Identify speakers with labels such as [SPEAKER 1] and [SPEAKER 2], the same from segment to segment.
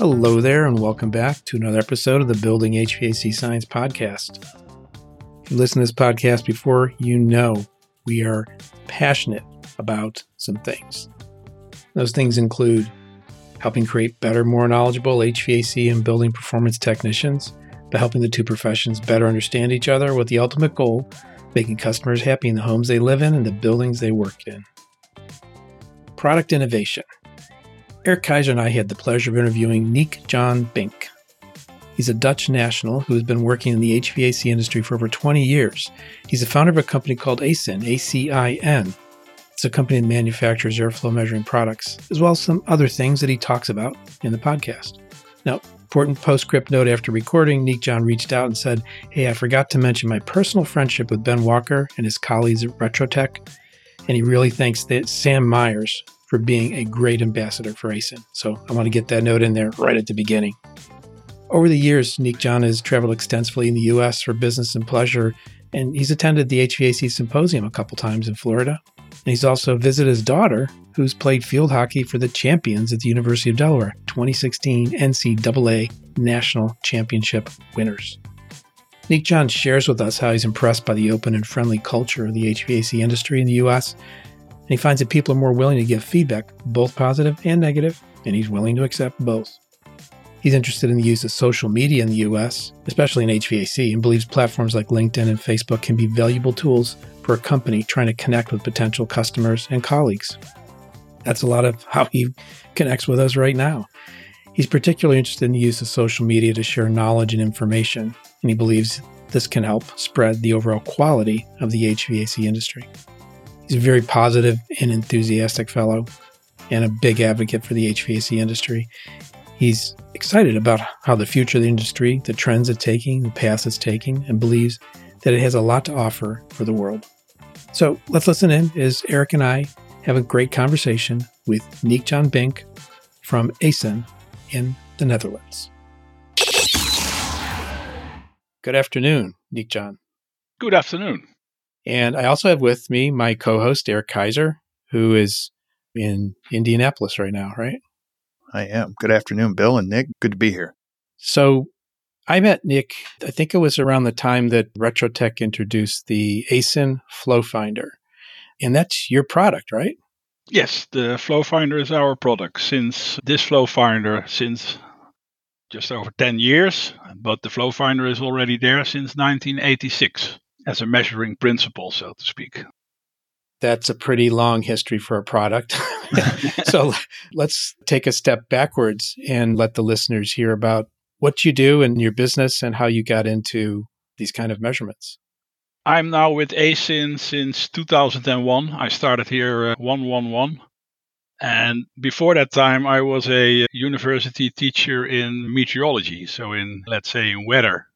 [SPEAKER 1] Hello there, and welcome back to another episode of the Building HVAC Science Podcast. If you listen to this podcast before, you know we are passionate about some things. Those things include helping create better, more knowledgeable HVAC and building performance technicians by helping the two professions better understand each other with the ultimate goal making customers happy in the homes they live in and the buildings they work in. Product innovation. Eric Kaiser and I had the pleasure of interviewing Niek John Bink. He's a Dutch national who has been working in the HVAC industry for over 20 years. He's the founder of a company called ACIN, A C I N. It's a company that manufactures airflow measuring products, as well as some other things that he talks about in the podcast. Now, important postscript note after recording, Nick John reached out and said, Hey, I forgot to mention my personal friendship with Ben Walker and his colleagues at Retrotec. And he really thanks Sam Myers for being a great ambassador for ACIN. So I want to get that note in there right at the beginning. Over the years, Nick John has traveled extensively in the U.S. for business and pleasure, and he's attended the HVAC Symposium a couple times in Florida. And he's also visited his daughter, who's played field hockey for the champions at the University of Delaware, 2016 NCAA National Championship winners. Nick John shares with us how he's impressed by the open and friendly culture of the HVAC industry in the U.S and he finds that people are more willing to give feedback, both positive and negative, and he's willing to accept both. He's interested in the use of social media in the US, especially in HVAC, and believes platforms like LinkedIn and Facebook can be valuable tools for a company trying to connect with potential customers and colleagues. That's a lot of how he connects with us right now. He's particularly interested in the use of social media to share knowledge and information, and he believes this can help spread the overall quality of the HVAC industry. He's a very positive and enthusiastic fellow and a big advocate for the HVAC industry. He's excited about how the future of the industry, the trends it's taking, the path it's taking, and believes that it has a lot to offer for the world. So let's listen in as Eric and I have a great conversation with Niek Jan Bink from ACIN in the Netherlands. Good afternoon, Niek Jan.
[SPEAKER 2] Good afternoon.
[SPEAKER 1] And I also have with me my co host, Eric Kaiser, who is in Indianapolis right now, right?
[SPEAKER 3] I am. Good afternoon, Bill and Nick. Good to be here.
[SPEAKER 1] So I met Nick, I think it was around the time that Retrotec introduced the ACIN Flow Finder. And that's your product, right?
[SPEAKER 2] Yes, the Flow Finder is our product since this Flow Finder since just over 10 years, but the Flow Finder is already there since 1986 as a measuring principle, so to speak.
[SPEAKER 1] That's a pretty long history for a product. so let's take a step backwards and let the listeners hear about what you do in your business and how you got into these kind of measurements.
[SPEAKER 2] I'm now with ACIN since 2001. I started here uh, 111. And before that time, I was a university teacher in meteorology, so in, let's say, in weather.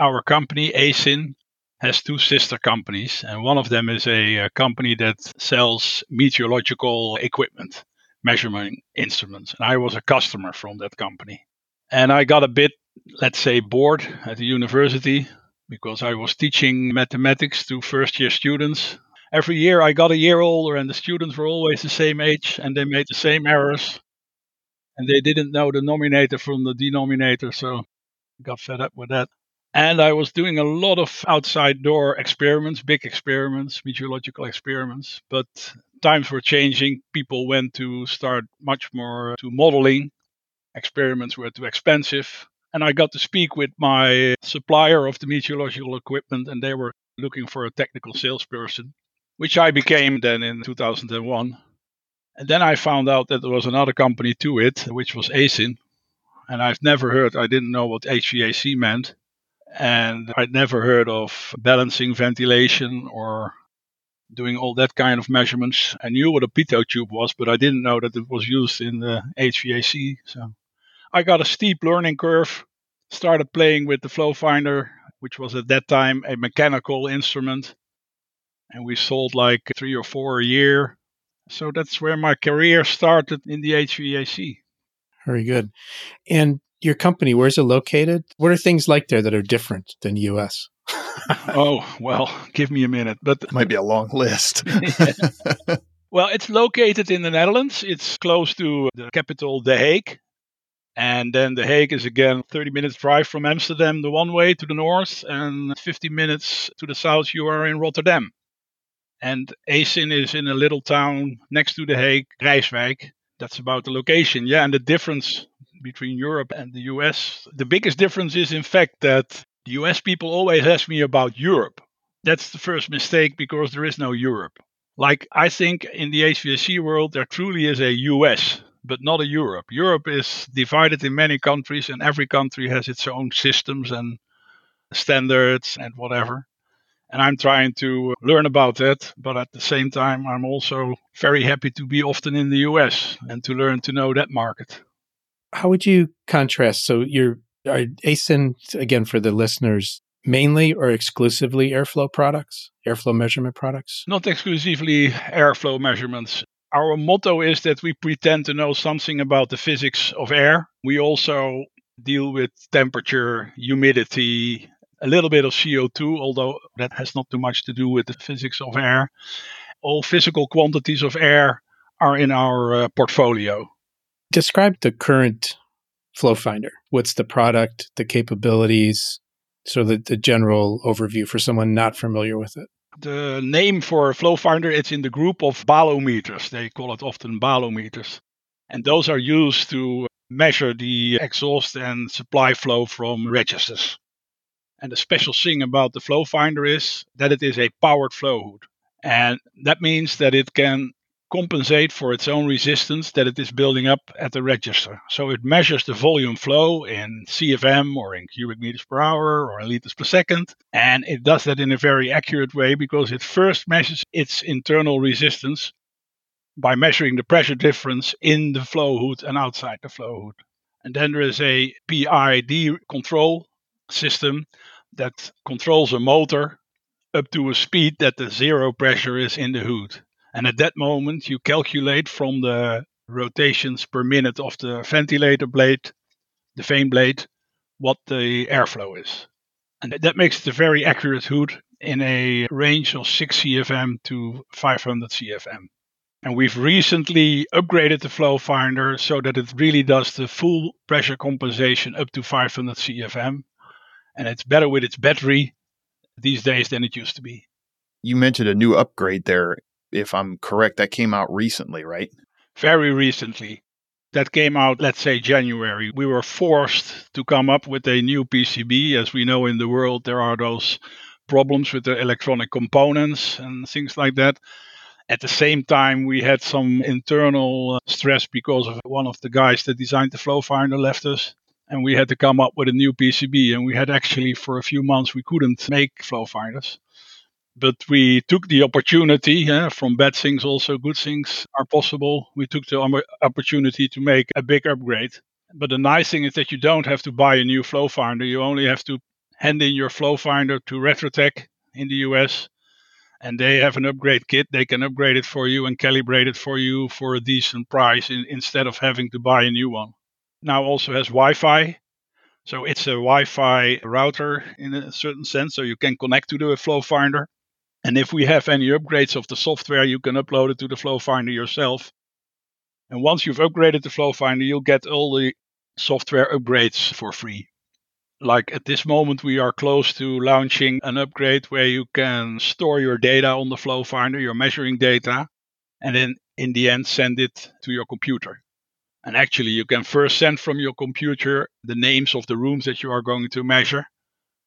[SPEAKER 2] Our company, ACIN, has two sister companies, and one of them is a, a company that sells meteorological equipment, measurement instruments. And I was a customer from that company. And I got a bit, let's say, bored at the university because I was teaching mathematics to first year students. Every year I got a year older, and the students were always the same age and they made the same errors. And they didn't know the nominator from the denominator, so I got fed up with that. And I was doing a lot of outside door experiments, big experiments, meteorological experiments. But times were changing. People went to start much more to modeling. Experiments were too expensive. And I got to speak with my supplier of the meteorological equipment, and they were looking for a technical salesperson, which I became then in 2001. And then I found out that there was another company to it, which was ASIN. And I've never heard, I didn't know what HVAC meant and I'd never heard of balancing ventilation or doing all that kind of measurements. I knew what a pitot tube was, but I didn't know that it was used in the HVAC. So I got a steep learning curve, started playing with the flow finder, which was at that time a mechanical instrument. And we sold like three or four a year. So that's where my career started in the HVAC.
[SPEAKER 1] Very good. And your company, where's it located? What are things like there that are different than US?
[SPEAKER 2] oh, well, give me a minute. But
[SPEAKER 3] it might be a long list.
[SPEAKER 2] well, it's located in the Netherlands. It's close to the capital, The Hague. And then The Hague is again 30 minutes drive from Amsterdam the one way to the north, and 50 minutes to the south, you are in Rotterdam. And ACIN is in a little town next to The Hague, Rijswijk. That's about the location. Yeah, and the difference between Europe and the US, the biggest difference is, in fact, that the US people always ask me about Europe. That's the first mistake because there is no Europe. Like, I think in the HVAC world, there truly is a US but not a Europe. Europe is divided in many countries, and every country has its own systems and standards and whatever. And I'm trying to learn about that, but at the same time, I'm also very happy to be often in the US and to learn to know that market.
[SPEAKER 1] How would you contrast? So, you're are ACIN, again, for the listeners, mainly or exclusively airflow products, airflow measurement products?
[SPEAKER 2] Not exclusively airflow measurements our motto is that we pretend to know something about the physics of air. We also deal with temperature, humidity, a little bit of CO2, although that has not too much to do with the physics of air. All physical quantities of air are in our uh, portfolio.
[SPEAKER 1] Describe the current flow finder. What's the product, the capabilities, so that the general overview for someone not familiar with it?
[SPEAKER 2] The name for flow finder it's in the group of balometers. They call it often balometers. And those are used to measure the exhaust and supply flow from registers. And the special thing about the flow finder is that it is a powered flow hood. And that means that it can compensate for its own resistance that it is building up at the register. So it measures the volume flow in CFM or in cubic meters per hour or in liters per second. And it does that in a very accurate way because it first measures its internal resistance by measuring the pressure difference in the flow hood and outside the flow hood. And then there is a PID control system that controls a motor up to a speed that the zero pressure is in the hood. And at that moment, you calculate from the rotations per minute of the ventilator blade, the vane blade, what the airflow is. And that makes it a very accurate hood in a range of 6 CFM to 500 CFM. And we've recently upgraded the flow finder so that it really does the full pressure compensation up to 500 CFM. And it's better with its battery these days than it used to be.
[SPEAKER 3] You mentioned a new upgrade there if I'm correct, that came out recently, right?
[SPEAKER 2] Very recently. That came out, let's say, January. We were forced to come up with a new PCB. As we know in the world, there are those problems with the electronic components and things like that. At the same time, we had some internal uh, stress because of one of the guys that designed the flow finder left us. And we had to come up with a new PCB. And we had actually, for a few months, we couldn't make flow finders but we took the opportunity yeah, from bad things also good things are possible. We took the opportunity to make a big upgrade. But the nice thing is that you don't have to buy a new flow finder. You only have to hand in your flow finder to Retrotec in the us and they have an upgrade kit. They can upgrade it for you and calibrate it for you for a decent price in, instead of having to buy a new one. Now also has wi-fi. So it's a Wi-Fi router in a certain sense, so you can connect to the Flow Finder. And if we have any upgrades of the software, you can upload it to the Flow Finder yourself. And once you've upgraded the Flow Finder, you'll get all the software upgrades for free. Like at this moment, we are close to launching an upgrade where you can store your data on the Flow Finder, your measuring data, and then in the end send it to your computer. And actually, you can first send from your computer the names of the rooms that you are going to measure.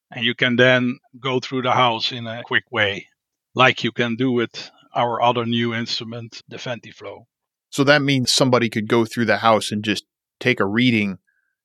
[SPEAKER 2] And you can then go through the house in a quick way like you can do with our other new instrument, the VentiFlow.
[SPEAKER 3] So that means somebody could go through the house and just take a reading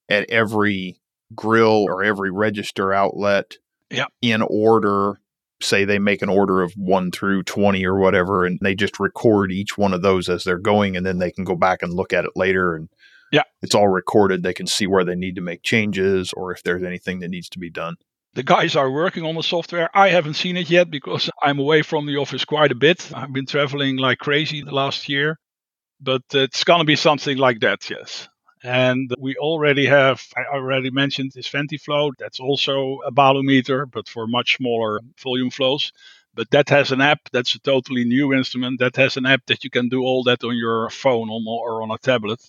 [SPEAKER 3] at every grill or every register outlet
[SPEAKER 2] yeah.
[SPEAKER 3] in order. Say they make an order of one through 20 or whatever, and they just record each one of those as they're going, and then they can go back and look at it later. And
[SPEAKER 2] yeah,
[SPEAKER 3] it's all recorded. They can see where they need to make changes or if there's anything that needs to be done
[SPEAKER 2] the guys are working on the software. I haven't seen it yet because I'm away from the office quite a bit. I've been traveling like crazy the last year, but it's going to be something like that, yes. And we already have, I already mentioned this VentiFlow. That's also a balometer, but for much smaller volume flows. But that has an app. That's a totally new instrument. That has an app that you can do all that on your phone or on a tablet.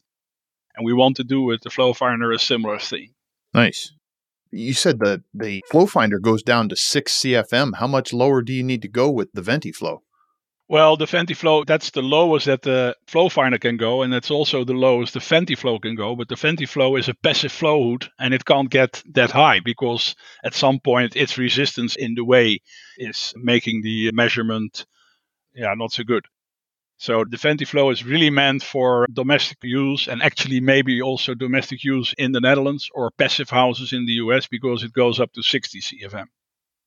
[SPEAKER 2] And we want to do with the Flow Finder a similar thing.
[SPEAKER 3] Nice. You said that the flow finder goes down to 6 CFM. How much lower do you need to go with the Venti flow?
[SPEAKER 2] Well, the Venti flow that's the lowest that the flow finder can go, and that's also the lowest the Venti flow can go. But the Venti flow is a passive flow hood, and it can't get that high because at some point its resistance in the way is making the measurement yeah, not so good. So the VentiFlow is really meant for domestic use and actually maybe also domestic use in the Netherlands or passive houses in the US because it goes up to 60 CFM.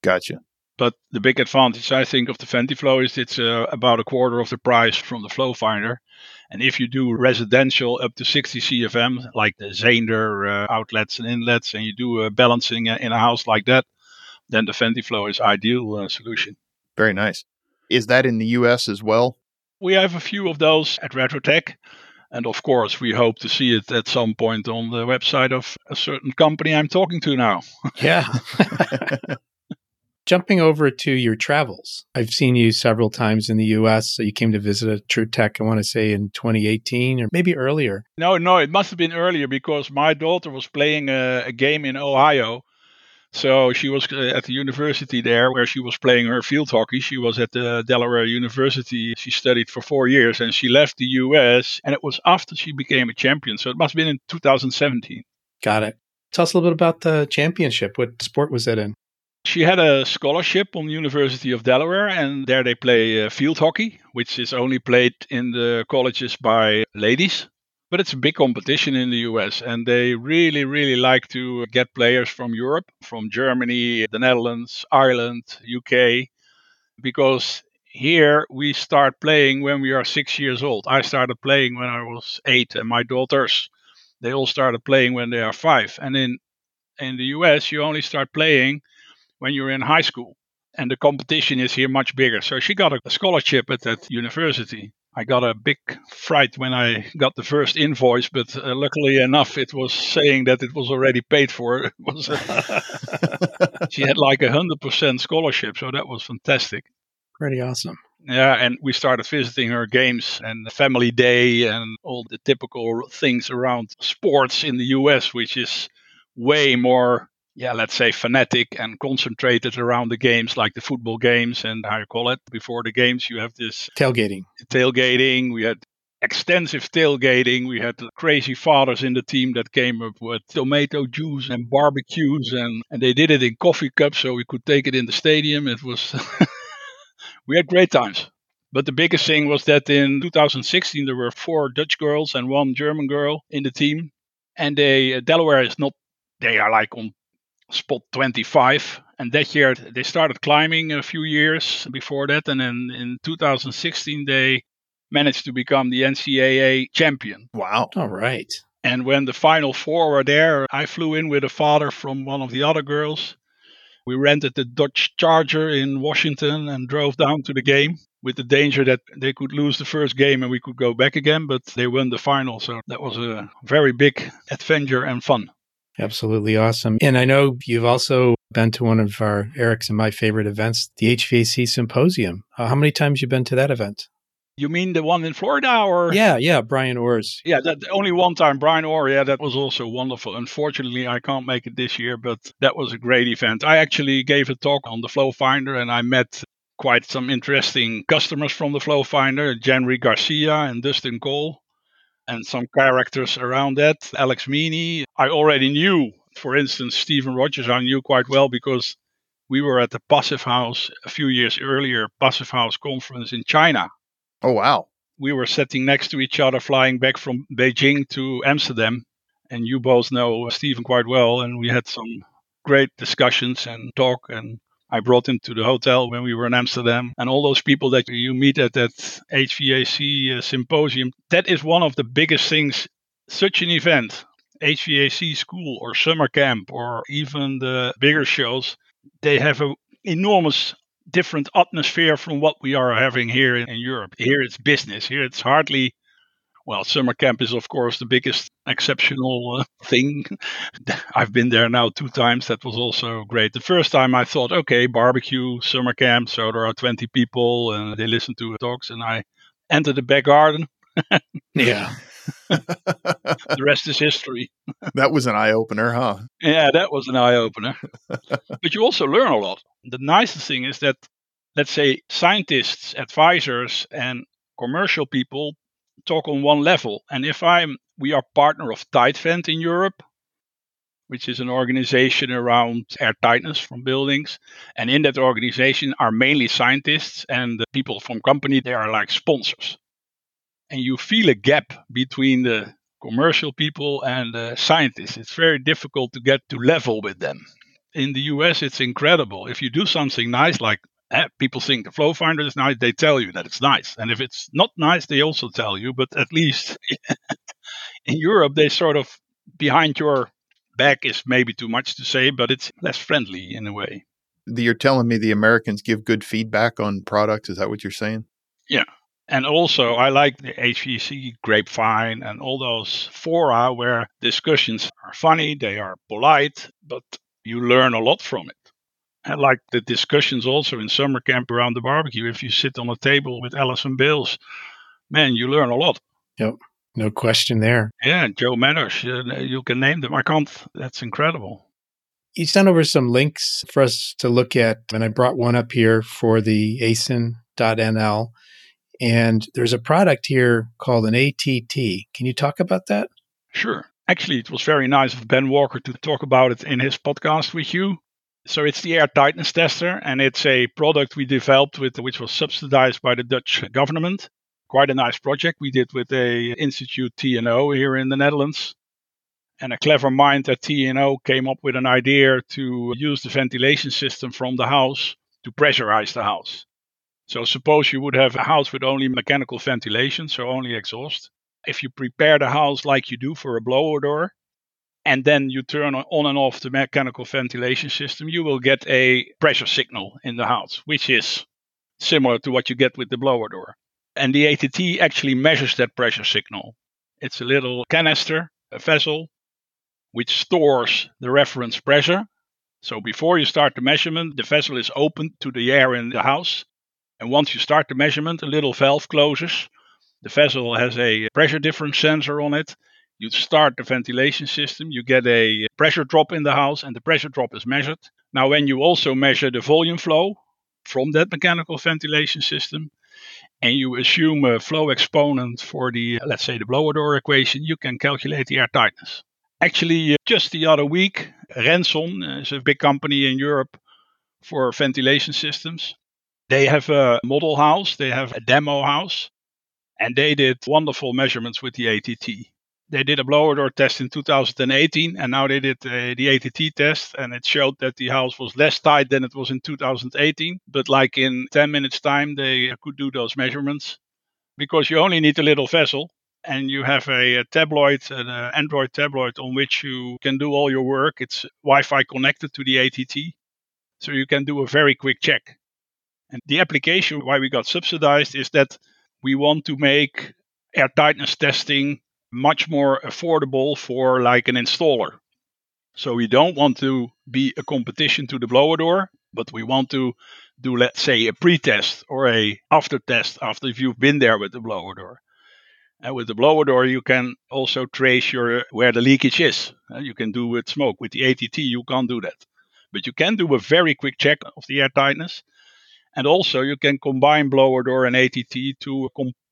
[SPEAKER 3] Gotcha.
[SPEAKER 2] But the big advantage, I think, of the VentiFlow is it's uh, about a quarter of the price from the Flow Finder. And if you do residential up to 60 CFM, like the Zehnder uh, outlets and inlets, and you do uh, balancing in a house like that, then the VentiFlow is ideal uh, solution.
[SPEAKER 3] Very nice. Is that in the US as well?
[SPEAKER 2] We have a few of those at Retrotec. And of course, we hope to see it at some point on the website of a certain company I'm talking to now.
[SPEAKER 1] yeah. Jumping over to your travels, I've seen you several times in the US. So you came to visit a TruTech, I want to say in 2018 or maybe earlier.
[SPEAKER 2] No, no, it must have been earlier because my daughter was playing a, a game in Ohio. So she was uh, at the university there where she was playing her field hockey. She was at the Delaware University. She studied for four years and she left the US. And it was after she became a champion. So it must have been in 2017.
[SPEAKER 1] Got it. Tell us a little bit about the championship. What sport was it in?
[SPEAKER 2] She had a scholarship on the University of Delaware, and there they play uh, field hockey, which is only played in the colleges by ladies. But it's a big competition in the US, and they really, really like to get players from Europe, from Germany, the Netherlands, Ireland, UK, because here we start playing when we are six years old. I started playing when I was eight, and my daughters, they all started playing when they are five. And in in the US, you only start playing when you're in high school. And the competition is here much bigger. So she got a scholarship at that university. I got a big fright when I got the first invoice, but uh, luckily enough, it was saying that it was already paid for. It was she had like a hundred percent scholarship, so that was fantastic.
[SPEAKER 1] Pretty awesome.
[SPEAKER 2] Yeah, and we started visiting her games and family day and all the typical things around sports in the US, which is way more yeah, let's say fanatic and concentrated around the games, like the football games and how you call it. Before the games, you have this
[SPEAKER 1] tailgating.
[SPEAKER 2] Tailgating. We had extensive tailgating. We had crazy fathers in the team that came up with tomato juice and barbecues, and, and they did it in coffee cups so we could take it in the stadium. It was, we had great times. But the biggest thing was that in 2016 there were four Dutch girls and one German girl in the team, and they uh, Delaware is not they are like on spot 25. And that year they started climbing a few years before that. And then in 2016, they managed to become the NCAA champion.
[SPEAKER 3] Wow.
[SPEAKER 1] All right.
[SPEAKER 2] And when the final four were there, I flew in with a father from one of the other girls. We rented the Dodge Charger in Washington and drove down to the game with the danger that they could lose the first game and we could go back again, but they won the final. So that was a very big adventure and fun.
[SPEAKER 1] Absolutely awesome. And I know you've also been to one of our Eric's and my favorite events, the HVAC Symposium. Uh, how many times you been to that event?
[SPEAKER 2] You mean the one in Florida or?
[SPEAKER 1] Yeah, yeah, Bryan Orr's.
[SPEAKER 2] Yeah, that only one time. Bryan Orr, yeah, that was also wonderful. Unfortunately, I can't make it this year, but that was a great event. I actually gave a talk on the Flow Finder and I met quite some interesting customers from the Flow Finder, Genry Garcia and Dustin Cole and some characters around that. Alex Meany, I already knew. For instance, Stephen Rogers, I knew quite well because we were at the Passive House a few years earlier, Passive House conference in China.
[SPEAKER 3] Oh, wow.
[SPEAKER 2] We were sitting next to each other, flying back from Beijing to Amsterdam. And you both know Stephen quite well. And we had some great discussions and talk. And I brought him to the hotel when we were in Amsterdam. And all those people that you meet at that HVAC uh, symposium, that is one of the biggest things. Such an event, HVAC school or summer camp, or even the bigger shows, they have an enormous different atmosphere from what we are having here in Europe. Here it's business. Here it's hardly well, summer camp is, of course, the biggest exceptional uh, thing. I've been there now two times. That was also great. The first time I thought, okay, barbecue, summer camp. So there are 20 people and they listen to talks. And I entered the back garden.
[SPEAKER 1] yeah.
[SPEAKER 2] the rest is history.
[SPEAKER 3] that was an eye opener, huh?
[SPEAKER 2] Yeah, that was an eye opener. but you also learn a lot. The nicest thing is that, let's say, scientists, advisors, and commercial people talk on one level. And if I'm, we are partner of Tightvent in Europe, which is an organization around air tightness from buildings. And in that organization are mainly scientists and the people from company. They are like sponsors. And you feel a gap between the commercial people and the scientists. It's very difficult to get to level with them. In the US, it's incredible. If you do something nice, like Eh, people think the flow finder is nice, they tell you that it's nice. And if it's not nice, they also tell you. But at least in Europe, they sort of behind your back is maybe too much to say, but it's less friendly in a way.
[SPEAKER 3] You're telling me the Americans give good feedback on products. Is that what you're saying?
[SPEAKER 2] Yeah. And also, I like the hvc grapevine and all those fora where discussions are funny, they are polite, but you learn a lot from it. I like the discussions also in summer camp around the barbecue. If you sit on a table with Allison Bailes, man, you learn a lot.
[SPEAKER 1] Yep. No question there.
[SPEAKER 2] Yeah, Joe Matters, you can name them. I can't. That's incredible.
[SPEAKER 1] You sent over some links for us to look at, and I brought one up here for the acin.nl. And there's a product here called an ATT. Can you talk about that?
[SPEAKER 2] Sure. Actually, it was very nice of Ben Walker to talk about it in his podcast with you. So it's the air tightness tester, and it's a product we developed with, which was subsidized by the Dutch government quite a nice project we did with a institute TNO here in the Netherlands. And a clever mind at TNO came up with an idea to use the ventilation system from the house to pressurize the house. So suppose you would have a house with only mechanical ventilation, so only exhaust. If you prepare the house like you do for a blower door, and then you turn on and off the mechanical ventilation system, you will get a pressure signal in the house, which is similar to what you get with the blower door. And the ATT actually measures that pressure signal. It's a little canister, a vessel, which stores the reference pressure. So before you start the measurement, the vessel is open to the air in the house. And once you start the measurement, a little valve closes. The vessel has a pressure difference sensor on it. You start the ventilation system, you get a pressure drop in the house, and the pressure drop is measured. Now, when you also measure the volume flow from that mechanical ventilation system, and you assume a flow exponent for the, let's say, the blower door equation, you can calculate the air tightness. Actually, uh, just the other week, Renson uh, is a big company in Europe for ventilation systems. They have a model house, they have a demo house, and they did wonderful measurements with the ATT they did a blower door test in 2018 and now they did uh, the ATT test and it showed that the house was less tight than it was in 2018 but like in 10 minutes time they could do those measurements. Because you only need a little vessel and you have a, a tabloid an android tabloid on which you can do all your work. It's wi-fi connected to the att so you can do a very quick check. And the application why we got subsidized is that we want to make air tightness testing much more affordable for like an installer. So we don't want to be a competition to the blower door, but we want to do let's say a pre-test or a after test after if you've been there with the blower door. And with the blower door, you can also trace your where the leakage is. Uh, you can do with smoke. With the ATT, you can't do that, but you can do a very quick check of the air tightness. And also, you can combine blower door and ATT to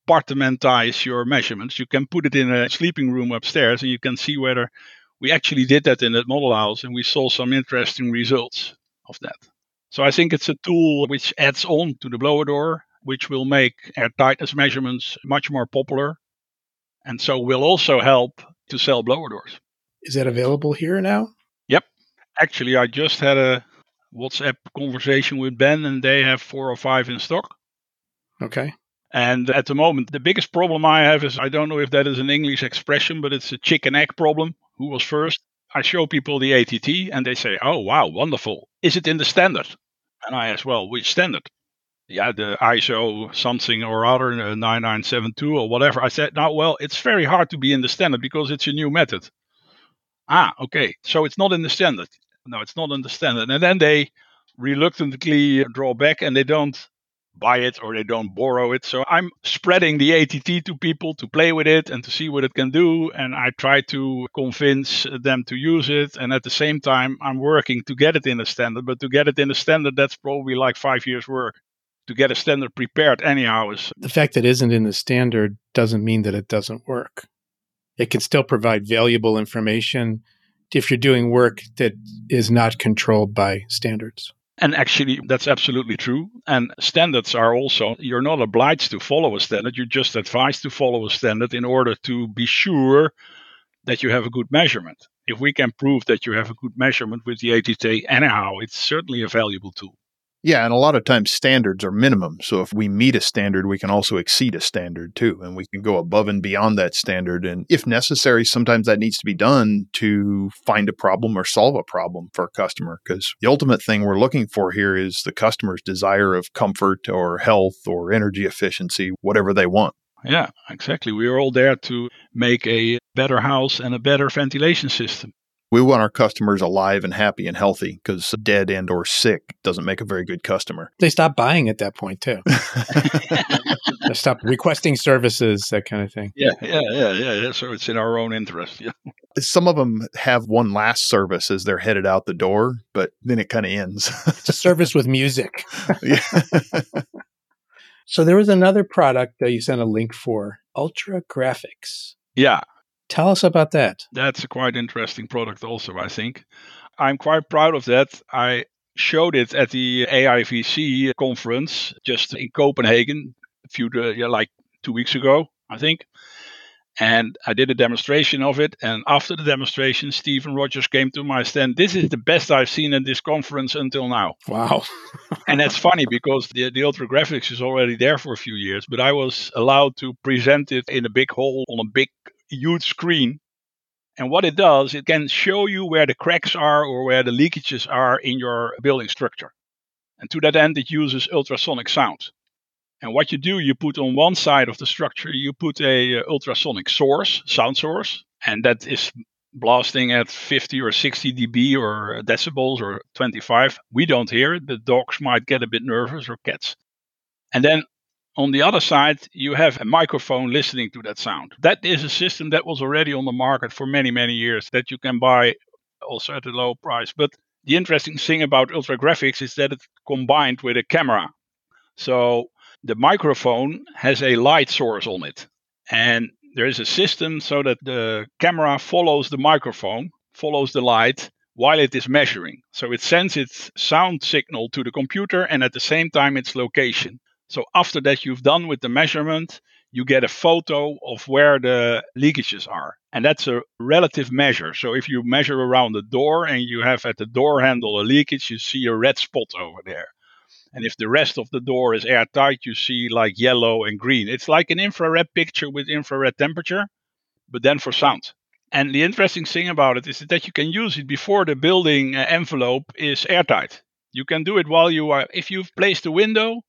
[SPEAKER 2] compartmentize your measurements. You can put it in a sleeping room upstairs and you can see whether we actually did that in that model house and we saw some interesting results of that. So I think it's a tool which adds on to the blower door, which will make air tightness measurements much more popular. And so will also help to sell blower doors.
[SPEAKER 1] Is that available here now?
[SPEAKER 2] Yep. Actually, I just had a WhatsApp conversation with Ben and they have four or five in stock.
[SPEAKER 1] Okay.
[SPEAKER 2] And at the moment, the biggest problem I have is I don't know if that is an English expression, but it's a chicken egg problem. Who was first? I show people the ATT and they say, oh, wow, wonderful. Is it in the standard? And I ask, well, which standard? Yeah, the ISO something or other, 9972 or whatever. I said, now, well, it's very hard to be in the standard because it's a new method. Ah, okay. So it's not in the standard. No, it's not in the standard. And then they reluctantly draw back and they don't buy it or they don't borrow it. So I'm spreading the ATT to people to play with it and to see what it can do. And I try to convince them to use it. And at the same time, I'm working to get it in a standard. But to get it in a standard, that's probably like five years' work. To get a standard prepared, anyhow, is
[SPEAKER 1] the fact that it isn't in the standard doesn't mean that it doesn't work. It can still provide valuable information if you're doing work that is not controlled by standards.
[SPEAKER 2] And actually, that's absolutely true. And standards are also, you're not obliged to follow a standard. You're just advised to follow a standard in order to be sure that you have a good measurement. If we can prove that you have a good measurement with the ATT, anyhow, it's certainly a valuable tool.
[SPEAKER 3] Yeah, and a lot of times standards are minimum. So if we meet a standard, we can also exceed a standard too, and we can go above and beyond that standard. And if necessary, sometimes that needs to be done to find a problem or solve a problem for a customer. Because the ultimate thing we're looking for here is the customer's desire of comfort or health or energy efficiency, whatever they want.
[SPEAKER 2] Yeah, exactly. We are all there to make a better house and a better ventilation system
[SPEAKER 3] we want our customers alive and happy and healthy because dead and or sick doesn't make a very good customer.
[SPEAKER 1] They stop buying at that point too. they stop requesting services, that kind of thing.
[SPEAKER 2] Yeah, yeah, yeah, yeah. So it's in our own interest. Yeah.
[SPEAKER 3] Some of them have one last service as they're headed out the door, but then it kind of ends.
[SPEAKER 1] it's a service with music. yeah. so there was another product that you sent a link for, Ultra Graphics.
[SPEAKER 2] Yeah,
[SPEAKER 1] Tell us about that.
[SPEAKER 2] That's a quite interesting product, also, I think. I'm quite proud of that. I showed it at the AIVC conference just in Copenhagen a few, uh, yeah, like two weeks ago, I think. And I did a demonstration of it. And after the demonstration, Stephen Rogers came to my stand. This is the best I've seen at this conference until now.
[SPEAKER 1] Wow.
[SPEAKER 2] and that's funny because the, the Ultra Graphics is already there for a few years, but I was allowed to present it in a big hall on a big huge screen. And what it does, it can show you where the cracks are or where the leakages are in your building structure. And to that end, it uses ultrasonic sound. And what you do, you put on one side of the structure, you put a uh, ultrasonic source, sound source, and that is blasting at 50 or 60 dB or decibels or 25. We don't hear it. The dogs might get a bit nervous or cats. And then on the other side, you have a microphone listening to that sound. That is a system that was already on the market for many, many years that you can buy also at a low price. But the interesting thing about Ultra Graphics is that it's combined with a camera. So the microphone has a light source on it. And there is a system so that the camera follows the microphone, follows the light while it is measuring. So it sends its sound signal to the computer and at the same time its location. So after that you've done with the measurement, you get a photo of where the leakages are. And that's a relative measure. So if you measure around the door and you have at the door handle a leakage, you see a red spot over there. And if the rest of the door is airtight, you see like yellow and green. It's like an infrared picture with infrared temperature, but then for sound. And the interesting thing about it is that you can use it before the building uh, envelope is airtight. You can do it while you are, if you've placed a window,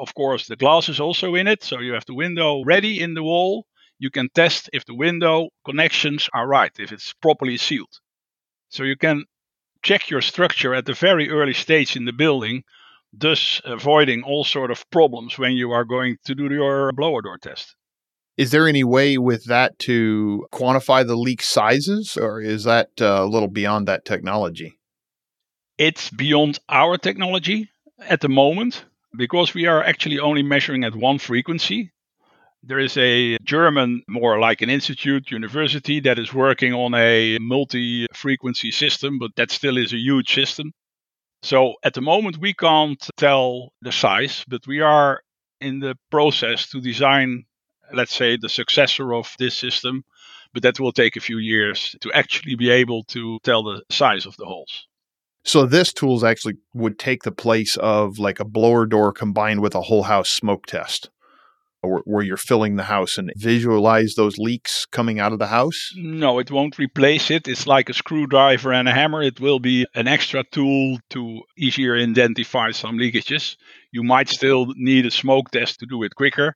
[SPEAKER 2] of course, the glass is also in it, so you have the window ready in the wall. You can test if the window connections are right, if it's properly sealed. So you can check your structure at the very early stage in the building, thus avoiding all sort of problems when you are going to do your blower door test.
[SPEAKER 3] Is there any way with that to quantify the leak sizes, or is that uh, a little beyond that technology?
[SPEAKER 2] It's beyond our technology at the moment because we are actually only measuring at one frequency. There is a German, more like an institute, university that is working on a multi frequency system, but that still is a huge system. So at the moment, we can't tell the size, but we are in the process to design, let's say, the successor of this system. But that will take a few years to actually be able to tell the size of the holes.
[SPEAKER 3] So this tools actually would take the place of like a blower door combined with a whole house smoke test. Where you're filling the house and visualize those leaks coming out of the house?
[SPEAKER 2] No, it won't replace it. It's like a screwdriver and a hammer. It will be an extra tool to easier identify some leakages. You might still need a smoke test to do it quicker.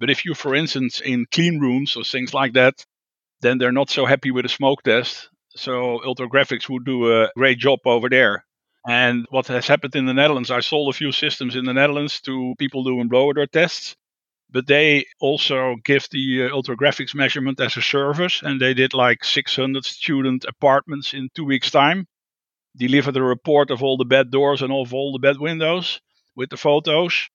[SPEAKER 2] But if you, for instance, in clean rooms or things like that, then they're not so happy with a smoke test so Ultra Graphics would do a great job over there. And what has happened in the Netherlands, I sold a few systems in the Netherlands to people doing blower door tests. But they also give the uh, ultragraphics measurement as a service. And they did like 600 student apartments in two weeks' time. Delivered a report of all the bed doors and of all the bed windows with the photos.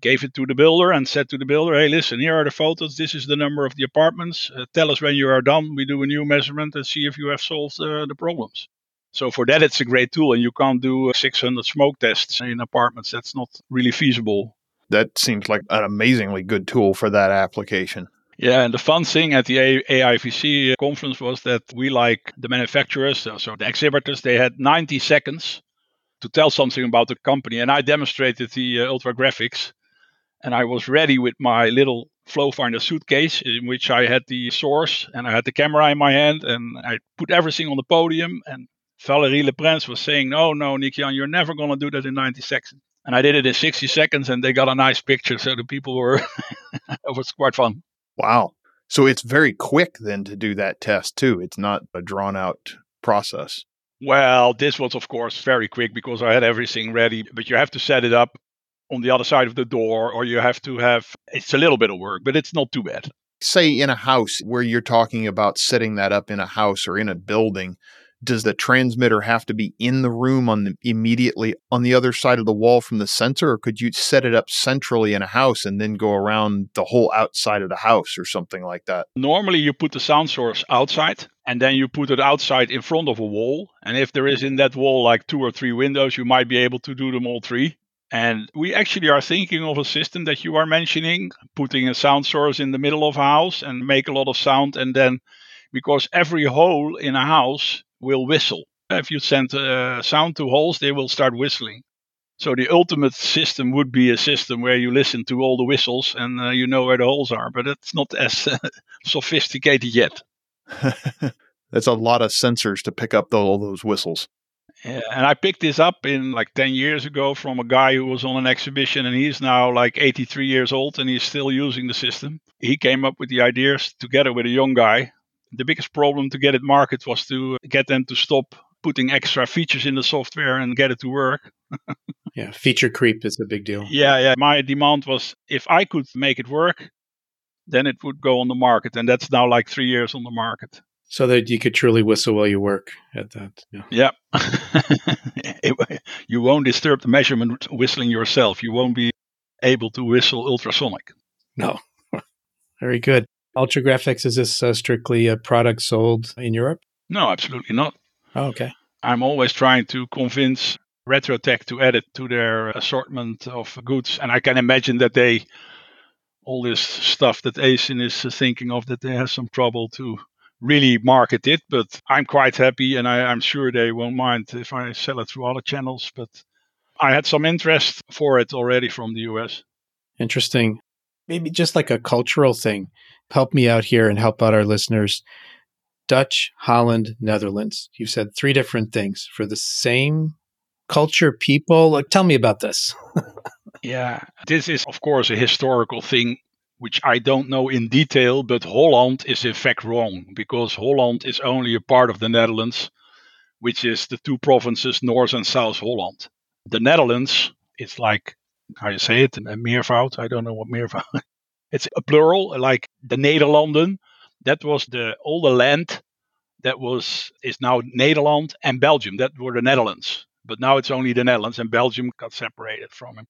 [SPEAKER 2] Gave it to the builder and said to the builder, hey, listen, here are the photos. This is the number of the apartments. Uh, tell us when you are done. We do a new measurement and see if you have solved uh, the problems. So for that, it's a great tool, and you can't do 600 smoke tests in apartments. That's not really feasible.
[SPEAKER 3] That seems like an amazingly good tool for that application.
[SPEAKER 2] Yeah, and the fun thing at the AIVC conference was that we, like the manufacturers, so the exhibitors, they had 90 seconds to tell something about the company, and I demonstrated the uh, ultra graphics, and I was ready with my little Flowfinder suitcase in which I had the source and I had the camera in my hand, and I put everything on the podium, and Valerie Leprince was saying, "No, no, Nick-Jan, you're never going to do that in 90 seconds." And I did it in 60 seconds, and they got a nice picture. So the people were, it was quite fun.
[SPEAKER 3] Wow. So it's very quick then to do that test too. It's not a drawn out process.
[SPEAKER 2] Well, this was, of course, very quick because I had everything ready, but you have to set it up on the other side of the door, or you have to have it's a little bit of work, but it's not too bad.
[SPEAKER 3] Say in a house where you're talking about setting that up in a house or in a building, does the transmitter have to be in the room on the immediately on the other side of the wall from the sensor or could you set it up centrally in a house and then go around the whole outside of the house or something like that
[SPEAKER 2] normally you put the sound source outside and then you put it outside in front of a wall and if there is in that wall like two or three windows you might be able to do them all three and we actually are thinking of a system that you are mentioning putting a sound source in the middle of a house and make a lot of sound and then because every hole in a house will whistle. If you send uh, sound to holes, they will start whistling. So the ultimate system would be a system where you listen to all the whistles and uh, you know where the holes are, but it's not as uh, sophisticated yet.
[SPEAKER 3] That's a lot of sensors to pick up all those whistles.
[SPEAKER 2] Yeah, and I picked this up in like 10 years ago from a guy who was on an exhibition and he's now like 83 years old and he's still using the system. He came up with the ideas together with a young guy the biggest problem to get it market was to get them to stop putting extra features in the software and get it to work.
[SPEAKER 1] yeah, feature creep is a big deal.
[SPEAKER 2] Yeah, yeah. My demand was if I could make it work, then it would go on the market, and that's now like three years on the market.
[SPEAKER 1] So that you could truly whistle while you work at that.
[SPEAKER 2] Yeah. yeah. you won't disturb the measurement whistling yourself. You won't be able to whistle ultrasonic.
[SPEAKER 1] No. Very good. Ultragraphics, is this uh, strictly a product sold in Europe?
[SPEAKER 2] No, absolutely not.
[SPEAKER 1] Oh, okay.
[SPEAKER 2] I'm always trying to convince Retrotec to add it to their assortment of goods. And I can imagine that they, all this stuff that ACIN is thinking of, that they have some trouble to really market it. But I'm quite happy and I, am sure they won't mind if I sell it through other channels. But I had some interest for it already from the US.
[SPEAKER 1] Interesting. Maybe just like a cultural thing help me out here and help out our listeners. Dutch, Holland, Netherlands. You've said three different things for the same culture, people. Like, tell me about this.
[SPEAKER 2] yeah, this is, of course, a historical thing, which I don't know in detail, but Holland is in fact wrong because Holland is only a part of the Netherlands, which is the two provinces, North and South Holland. The Netherlands, it's like, how you say it, a meervoud. I don't know what meervoud it's a plural, like the Nederlanden. That was the all the land that was is now Nederland and Belgium. That were the Netherlands. But now it's only the Netherlands and Belgium got separated from it.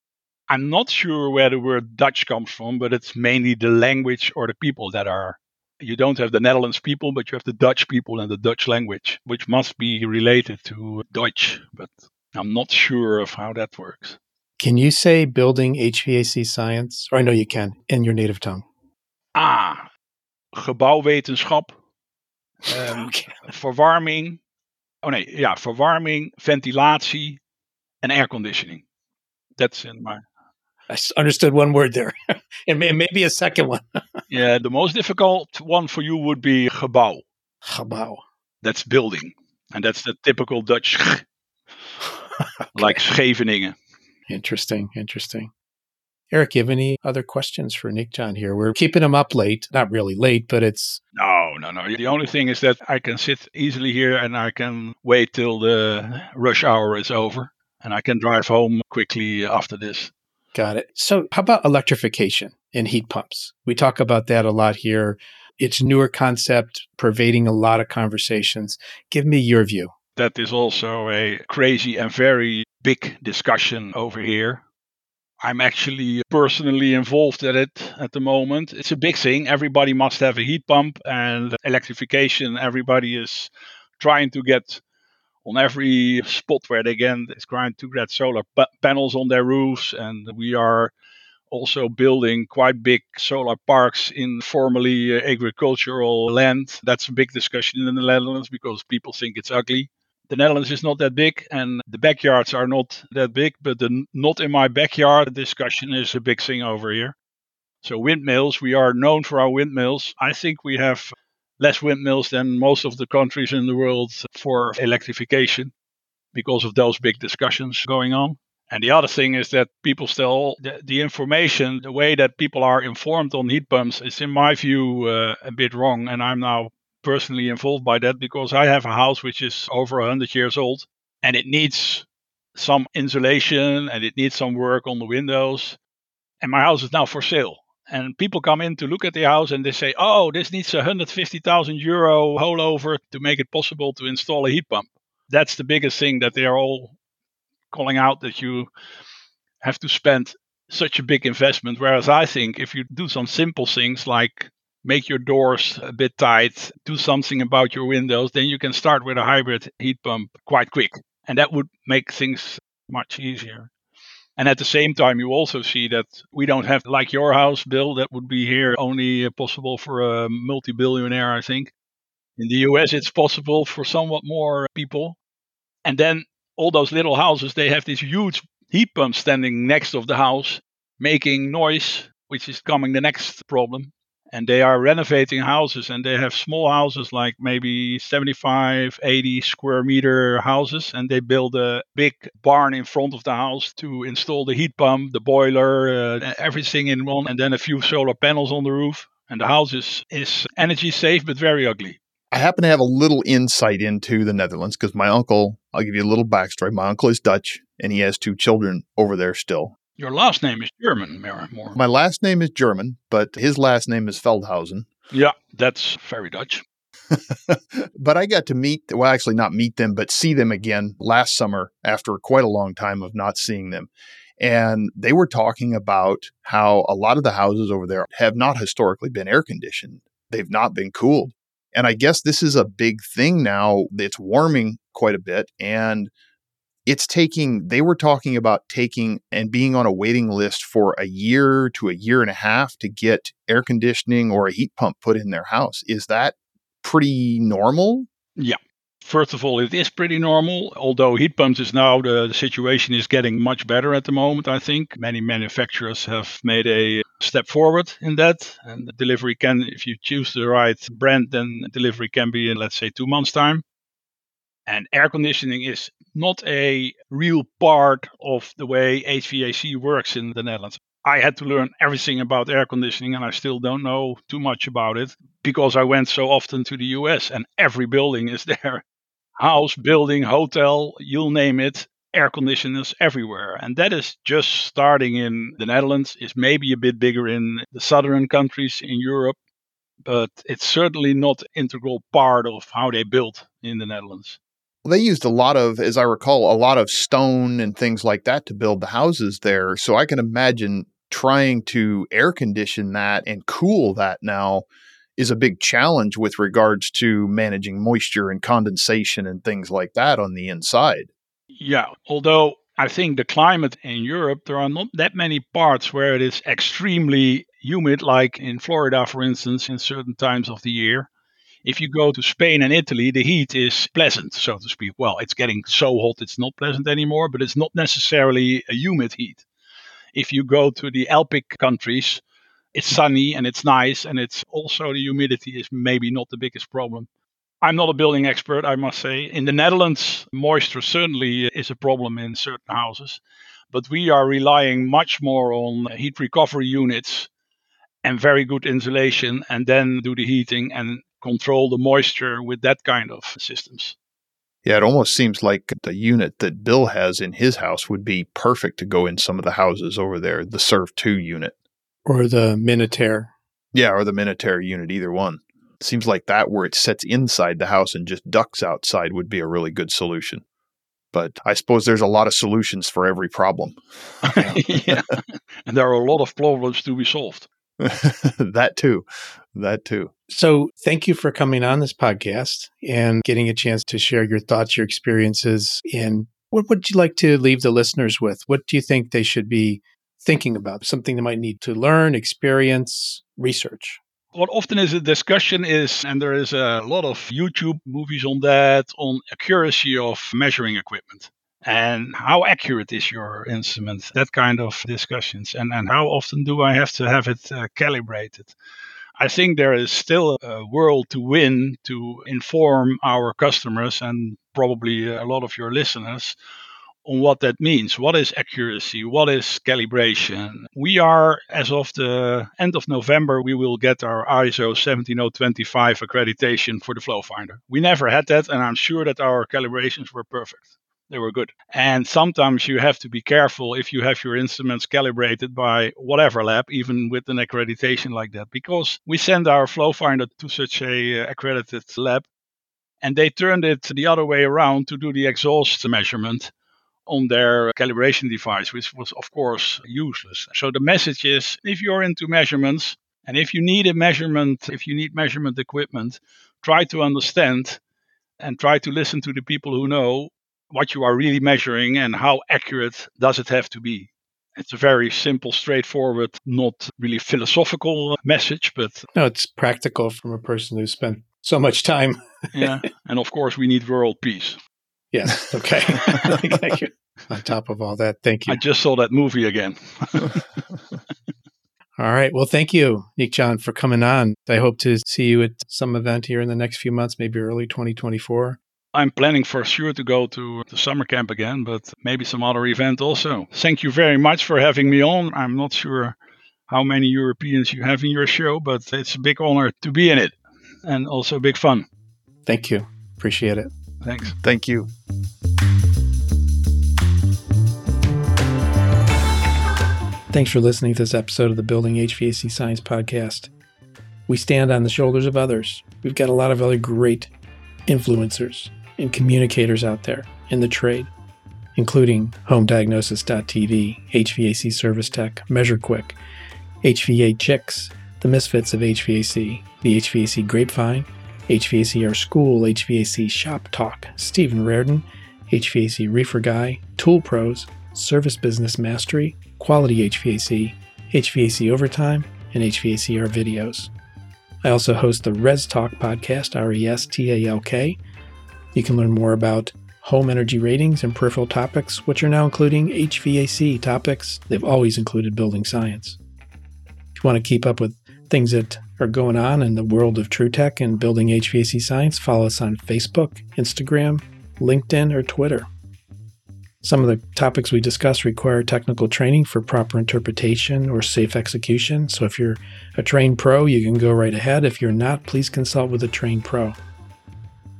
[SPEAKER 2] I'm not sure where the word Dutch comes from, but it's mainly the language or the people that are. You don't have the Netherlands people, but you have the Dutch people and the Dutch language, which must be related to Dutch. But I'm not sure of how that works.
[SPEAKER 1] Can you say building HVAC science? Or I know you can in your native tongue.
[SPEAKER 2] Ah, gebouwwetenschap. Um, okay. Verwarming. Oh nee, ja, verwarming, ventilatie en air conditioning. That's in my.
[SPEAKER 1] I understood one word there, and maybe a second one.
[SPEAKER 2] yeah, the most difficult one for you would be gebouw.
[SPEAKER 1] Gebouw.
[SPEAKER 2] That's building, and that's the typical Dutch, okay. like Scheveningen.
[SPEAKER 1] Interesting. Interesting. Eric, you have any other questions for Nick John here? We're keeping him up late. Not really late, but it's.
[SPEAKER 2] No, no, no. The only thing is that I can sit easily here and I can wait till the rush hour is over. and I can drive home quickly after this.
[SPEAKER 1] Got it. So, how about electrification and heat pumps? We talk about that a lot here. It's a newer concept pervading a lot of conversations. Give me your view.
[SPEAKER 2] That is also a crazy and very big discussion over here. I'm actually personally involved at it at the moment. It's a big thing. Everybody must have a heat pump and electrification. Everybody is trying to get on every spot where they can is trying to get solar pa- panels on their roofs and we are also building quite big solar parks in formerly uh, agricultural land. That's a big discussion in the Netherlands because people think it's ugly the Netherlands is not that big and the backyards are not that big, but the not in my backyard discussion is a big thing over here. So, windmills, we are known for our windmills. I think we have less windmills than most of the countries in the world for electrification because of those big discussions going on. And the other thing is that people still, the, the information, the way that people are informed on heat pumps is, in my view, uh, a bit wrong. And I'm now personally involved by that because I have a house which is over 100 years old and it needs some insulation and it needs some work on the windows. And my house is now for sale. And people come in to look at the house and they say, oh, this needs 150,000 euro whole over to make it possible to install a heat pump. That's the biggest thing that they are all calling out that you have to spend such a big investment. Whereas I think if you do some simple things like make your doors a bit tight, do something about your windows, then you can start with a hybrid heat pump quite quick. And that would make things much easier. And at the same time, you also see that we don't have, like your house, Bill, that would be here only uh, possible for a multi billionaire, I think. In the US, it's possible for somewhat more people. And then all those little houses, they have this huge heat pump standing next of the house, making noise, which is coming the next problem and they are renovating houses and they have small houses like maybe 75 80 square meter houses and they build a big barn in front of the house to install the heat pump the boiler uh, everything in one and then a few solar panels on the roof and the house is, is energy safe but very ugly
[SPEAKER 3] I happen to have a little insight into the Netherlands because my uncle, I'll give you a little backstory. My uncle is Dutch and he has two children over there still.
[SPEAKER 2] Your last name is German, more.
[SPEAKER 3] My last name is German, but his last name is Feldhausen.
[SPEAKER 2] Yeah, that's very Dutch.
[SPEAKER 3] but I got to meet, well, actually not meet them, but see them again last summer after quite a long time of not seeing them. And they were talking about how a lot of the houses over there have not historically been air conditioned. They've not been cooled. And I guess this is a big thing now. It's warming quite a bit. And it's taking they were talking about taking and being on a waiting list for a year to a year and a half to get air conditioning or a heat pump put in their house. Is that pretty normal?
[SPEAKER 2] Yeah. First of all it is pretty normal although heat pumps is now the, the situation is getting much better at the moment i think. Many manufacturers have made a step forward in that and delivery can if you choose the right brand then delivery can be in let's say two months time. And air conditioning is not a real part of the way HVAC works in the Netherlands. I had to learn everything about air conditioning, and I still don't know too much about it because I went so often to the US and every building is there. House, building, hotel, you'll name it, air conditioners everywhere. And that is just starting in the Netherlands, is maybe a bit bigger in the southern countries in Europe, but it's certainly not integral part of how they build in the Netherlands.
[SPEAKER 3] They used a lot of, as I recall, a lot of stone and things like that to build the houses there. So I can imagine trying to air condition that and cool that now is a big challenge with regards to managing moisture and condensation and things like that on the inside.
[SPEAKER 2] Yeah, although I think the climate in Europe, there are not that many parts where it is extremely humid, like in Florida, for instance, in certain times of the year. If you go to Spain and Italy, the heat is pleasant, so to speak. Well, it's getting so hot it's not pleasant anymore, but it's not necessarily a humid heat. If you go to the Alpic countries, it's sunny and it's nice, and it's also the humidity is maybe not the biggest problem. I'm not a building expert, I must say. In the Netherlands, moisture certainly is a problem in certain houses, but we are relying much more on heat recovery units and very good insulation, and then do the heating. And control the moisture with that kind of systems.
[SPEAKER 3] Yeah, it almost seems like the unit that Bill has in his house would be perfect to go in some of the houses over there, the CERV2 unit.
[SPEAKER 1] Or the Minotair.
[SPEAKER 3] Yeah, or the Minotair unit, either one. seems like that where it sets inside the house and just ducks outside would be a really good solution. But I suppose there's a lot of solutions for every problem.
[SPEAKER 2] yeah. And there are a lot of problems to be solved.
[SPEAKER 3] that too. That too.
[SPEAKER 1] So, thank you for coming on this podcast and getting a chance to share your thoughts, your experiences, and what would you like to leave the listeners with? What do you think they should be thinking about? Something they might need to learn, experience, research?
[SPEAKER 2] What often is a discussion is, and there is a lot of YouTube movies on that, on accuracy of measuring equipment and how accurate is your instrument that kind of discussions and, and how often do i have to have it uh, calibrated i think there is still a world to win to inform our customers and probably uh, a lot of your listeners on what that means. What is accuracy? What is calibration? We are, as of the end of November, we will get our ISO 17025 accreditation for the flow finder. We never had that, and I'm sure that our calibrations were perfect they were good. And sometimes you have to be careful if you have your instruments calibrated by whatever lab, even with an accreditation like that, because we send our flow finder to such a uh, accredited lab, and they turned it the other way around to do the exhaust measurement on their calibration device, which was of course useless. So the message is, if you're into measurements and if you need a measurement, if you need measurement equipment, try to understand and try to listen to the people who know what you are really measuring and how accurate does it have to be. It's a very simple, straightforward, not really philosophical message, but
[SPEAKER 1] no, it's practical from a person who spent so much time.
[SPEAKER 2] yeah, and of course, we need world peace.
[SPEAKER 1] Yes. Okay. thank you. On top of all that, thank you.
[SPEAKER 2] I just saw that movie again.
[SPEAKER 1] all right. Well, thank you, Niek-Jan, for coming on. I hope to see you at some event here in the next few months, maybe early 2024.
[SPEAKER 2] I'm planning for sure to go to the summer camp again, but maybe some other event also. Thank you very much for having me on. I'm not sure how many Europeans you have in your show, but it's a big honor to be in it and also big fun.
[SPEAKER 1] Thank you. Appreciate it.
[SPEAKER 2] Thanks.
[SPEAKER 3] Thank you.
[SPEAKER 1] Thanks for listening to this episode of the Building HVAC Science Podcast. We stand on the shoulders of others. We've got a lot of other great influencers and communicators out there in the trade, including HomeDiagnosis.tv, HVAC Service Tech, MeasureQuick, HVA Chicks, the Misfits of HVAC, the HVAC Grapevine, HVACR School, HVAC Shop Talk, Stephen Reardon, HVAC Reefer Guy, Tool Pros, Service Business Mastery, Quality HVAC, HVAC Overtime, and HVACR Videos. I also host the RESTalk podcast, R E S T A L K, you can learn more about home energy ratings and peripheral topics, which are now including HVAC topics. They've always included building science. If you want to keep up with things that are going on in the world of TruTech and building HVAC science, follow us on Facebook, Instagram, LinkedIn, or Twitter. Some of the topics we discuss require technical training for proper interpretation or safe execution. So if you're a trained pro, you can go right ahead. If you're not, please consult with a trained pro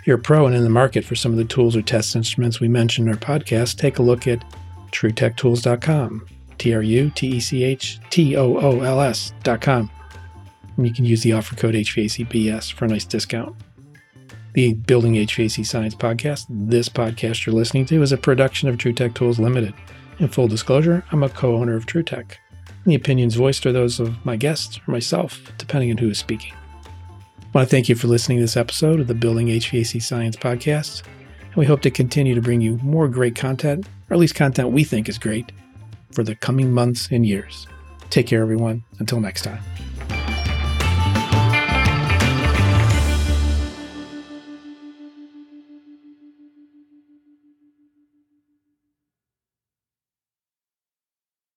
[SPEAKER 1] you're a pro and in the market for some of the tools or test instruments we mentioned in our podcast, take a look at trutech.tools.com. T R U T E C H T O O L S.com. And you can use the offer code HVACBS for a nice discount. The Building HVAC Science podcast, this podcast you're listening to, is a production of TruTech Tools Limited. In full disclosure, I'm a co owner of TruTech. The opinions voiced are those of my guests or myself, depending on who is speaking. I want to thank you for listening to this episode of the Building HVAC Science podcast. And we hope to continue to bring you more great content, or at least content we think is great, for the coming months and years. Take care, everyone. Until next time.